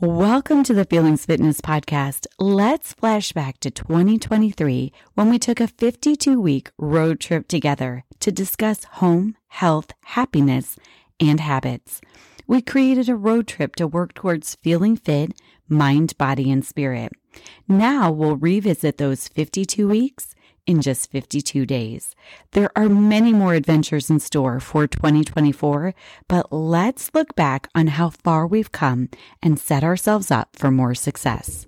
Welcome to the Feelings Fitness Podcast. Let's flash back to 2023 when we took a 52 week road trip together to discuss home, health, happiness, and habits. We created a road trip to work towards feeling fit, mind, body, and spirit. Now we'll revisit those 52 weeks in just 52 days. There are many more adventures in store for 2024, but let's look back on how far we've come and set ourselves up for more success.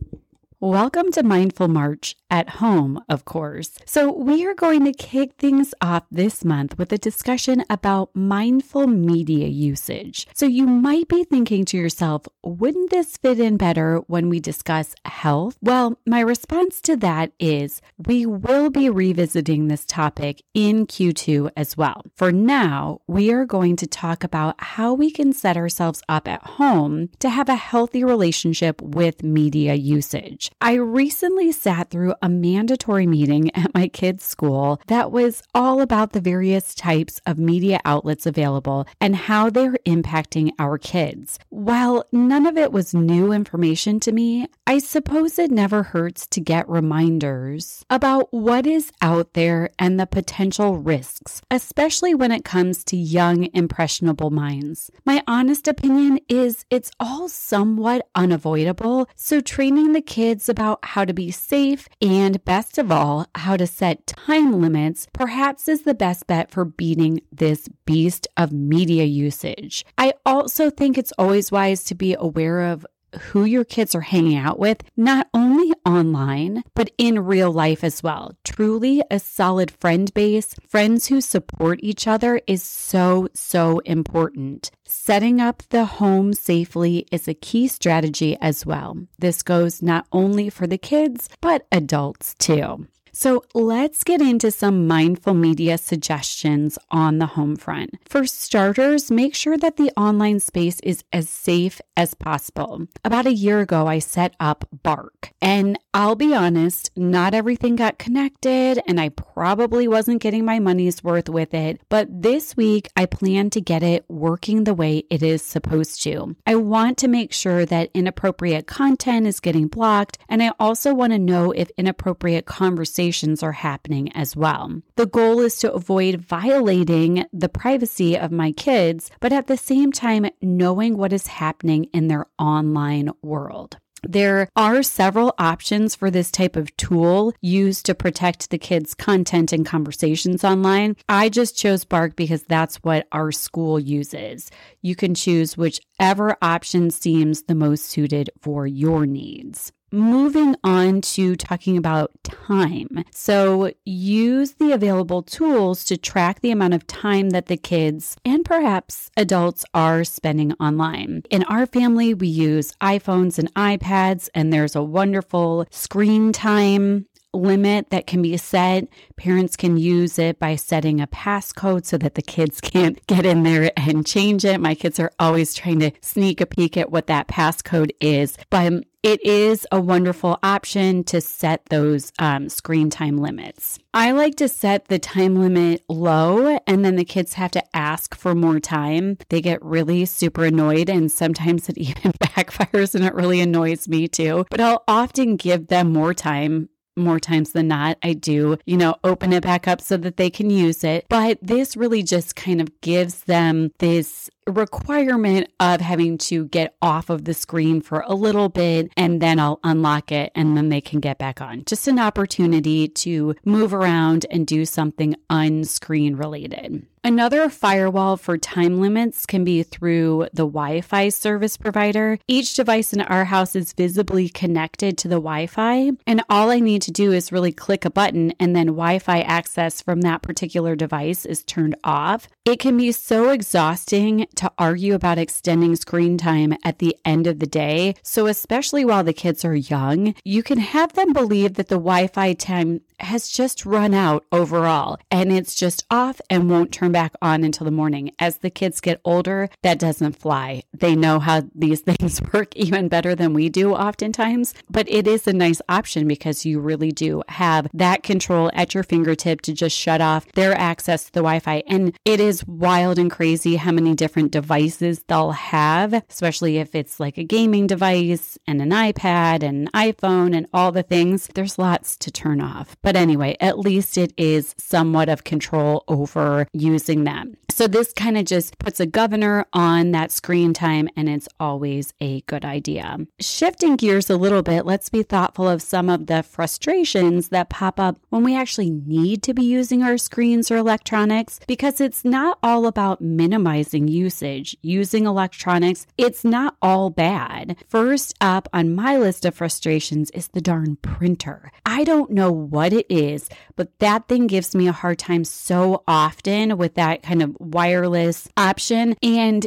Welcome to Mindful March at home, of course. So, we are going to kick things off this month with a discussion about mindful media usage. So, you might be thinking to yourself, wouldn't this fit in better when we discuss health? Well, my response to that is we will be revisiting this topic in Q2 as well. For now, we are going to talk about how we can set ourselves up at home to have a healthy relationship with media usage. I recently sat through a mandatory meeting at my kids' school that was all about the various types of media outlets available and how they're impacting our kids. While none of it was new information to me, I suppose it never hurts to get reminders about what is out there and the potential risks, especially when it comes to young, impressionable minds. My honest opinion is it's all somewhat unavoidable, so training the kids it's about how to be safe and, best of all, how to set time limits, perhaps is the best bet for beating this beast of media usage. I also think it's always wise to be aware of who your kids are hanging out with, not only online, but in real life as well. Truly, a solid friend base, friends who support each other is so, so important. Setting up the home safely is a key strategy as well. This goes not only for the kids, but adults too. So let's get into some mindful media suggestions on the home front. For starters, make sure that the online space is as safe as possible. About a year ago, I set up Bark, and I'll be honest, not everything got connected, and I probably wasn't getting my money's worth with it. But this week, I plan to get it working the way it is supposed to. I want to make sure that inappropriate content is getting blocked, and I also want to know if inappropriate conversations conversations are happening as well. The goal is to avoid violating the privacy of my kids, but at the same time, knowing what is happening in their online world. There are several options for this type of tool used to protect the kids' content and conversations online. I just chose Bark because that's what our school uses. You can choose whichever option seems the most suited for your needs moving on to talking about time. So, use the available tools to track the amount of time that the kids and perhaps adults are spending online. In our family, we use iPhones and iPads, and there's a wonderful screen time limit that can be set. Parents can use it by setting a passcode so that the kids can't get in there and change it. My kids are always trying to sneak a peek at what that passcode is, but it is a wonderful option to set those um, screen time limits. I like to set the time limit low, and then the kids have to ask for more time. They get really super annoyed, and sometimes it even backfires and it really annoys me too. But I'll often give them more time more times than not, I do, you know, open it back up so that they can use it. But this really just kind of gives them this requirement of having to get off of the screen for a little bit and then I'll unlock it and then they can get back on. Just an opportunity to move around and do something unscreen related. Another firewall for time limits can be through the Wi Fi service provider. Each device in our house is visibly connected to the Wi Fi, and all I need to do is really click a button, and then Wi Fi access from that particular device is turned off. It can be so exhausting to argue about extending screen time at the end of the day. So, especially while the kids are young, you can have them believe that the Wi Fi time has just run out overall and it's just off and won't turn back on until the morning. As the kids get older, that doesn't fly. They know how these things work even better than we do oftentimes, but it is a nice option because you really do have that control at your fingertip to just shut off their access to the Wi Fi. And it is wild and crazy how many different different devices they'll have, especially if it's like a gaming device and an iPad and an iPhone and all the things. There's lots to turn off. But anyway, at least it is somewhat of control over using them. So this kind of just puts a governor on that screen time, and it's always a good idea. Shifting gears a little bit, let's be thoughtful of some of the frustrations that pop up when we actually need to be using our screens or electronics because it's not all about minimizing usage. Using electronics, it's not all bad. First up on my list of frustrations is the darn printer. I don't know what it is, but that thing gives me a hard time so often with that kind of wireless option. And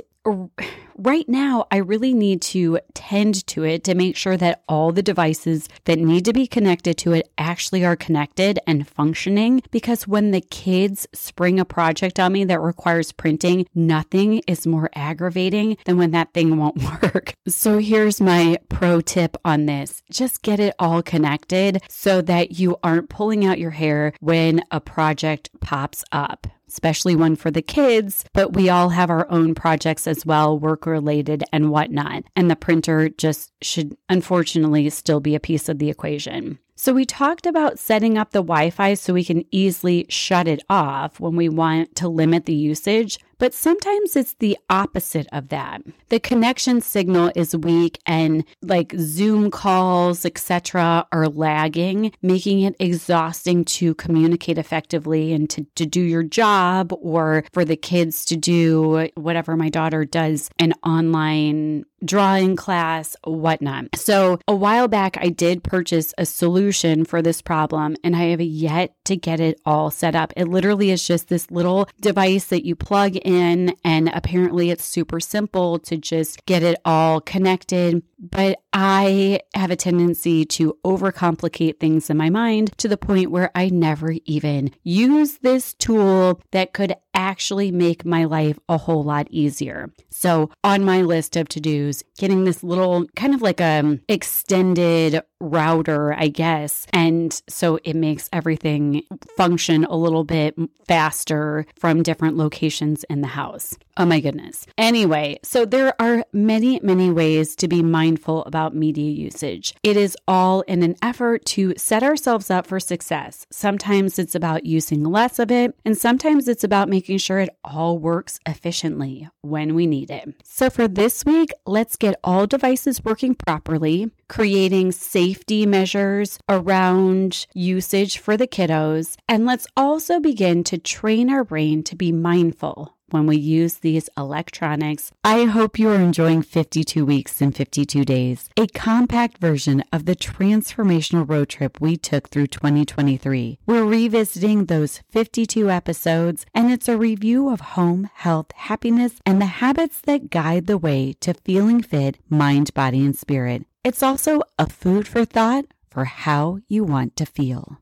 right now, I really need to tend to it to make sure that all the devices that need to be connected to it actually are connected and functioning. Because when the kids spring a project on me that requires printing, nothing is more aggravating than when that thing won't work. So here's my pro tip on this just get it all connected so that you aren't pulling out your hair when a project pops up especially one for the kids, but we all have our own projects as well, work related and whatnot. And the printer just should unfortunately still be a piece of the equation. So, we talked about setting up the Wi Fi so we can easily shut it off when we want to limit the usage, but sometimes it's the opposite of that. The connection signal is weak and like Zoom calls, etc., are lagging, making it exhausting to communicate effectively and to, to do your job or for the kids to do whatever my daughter does an online drawing class, whatnot. So, a while back, I did purchase a solution for this problem, and I have yet to get it all set up. It literally is just this little device that you plug in, and apparently it's super simple to just get it all connected. But I have a tendency to overcomplicate things in my mind to the point where I never even use this tool that could actually make my life a whole lot easier. So, on my list of to dos, getting this little kind of like a um, extended router, I guess. And so it makes everything function a little bit faster from different locations in the house. Oh my goodness. Anyway, so there are many, many ways to be mindful about media usage. It is all in an effort to set ourselves up for success. Sometimes it's about using less of it, and sometimes it's about making sure it all works efficiently when we need it. So for this week, let's get all devices working properly, creating safety measures around usage for the kiddos, and let's also begin to train our brain to be mindful when we use these electronics. I hope you are enjoying 52 Weeks in 52 Days, a compact version of the transformational road trip we took through 2023. We're revisiting those 52 episodes, and it's a review of home, health, happiness, and the habits that guide the way to feeling fit, mind, body, and spirit. It's also a food for thought for how you want to feel.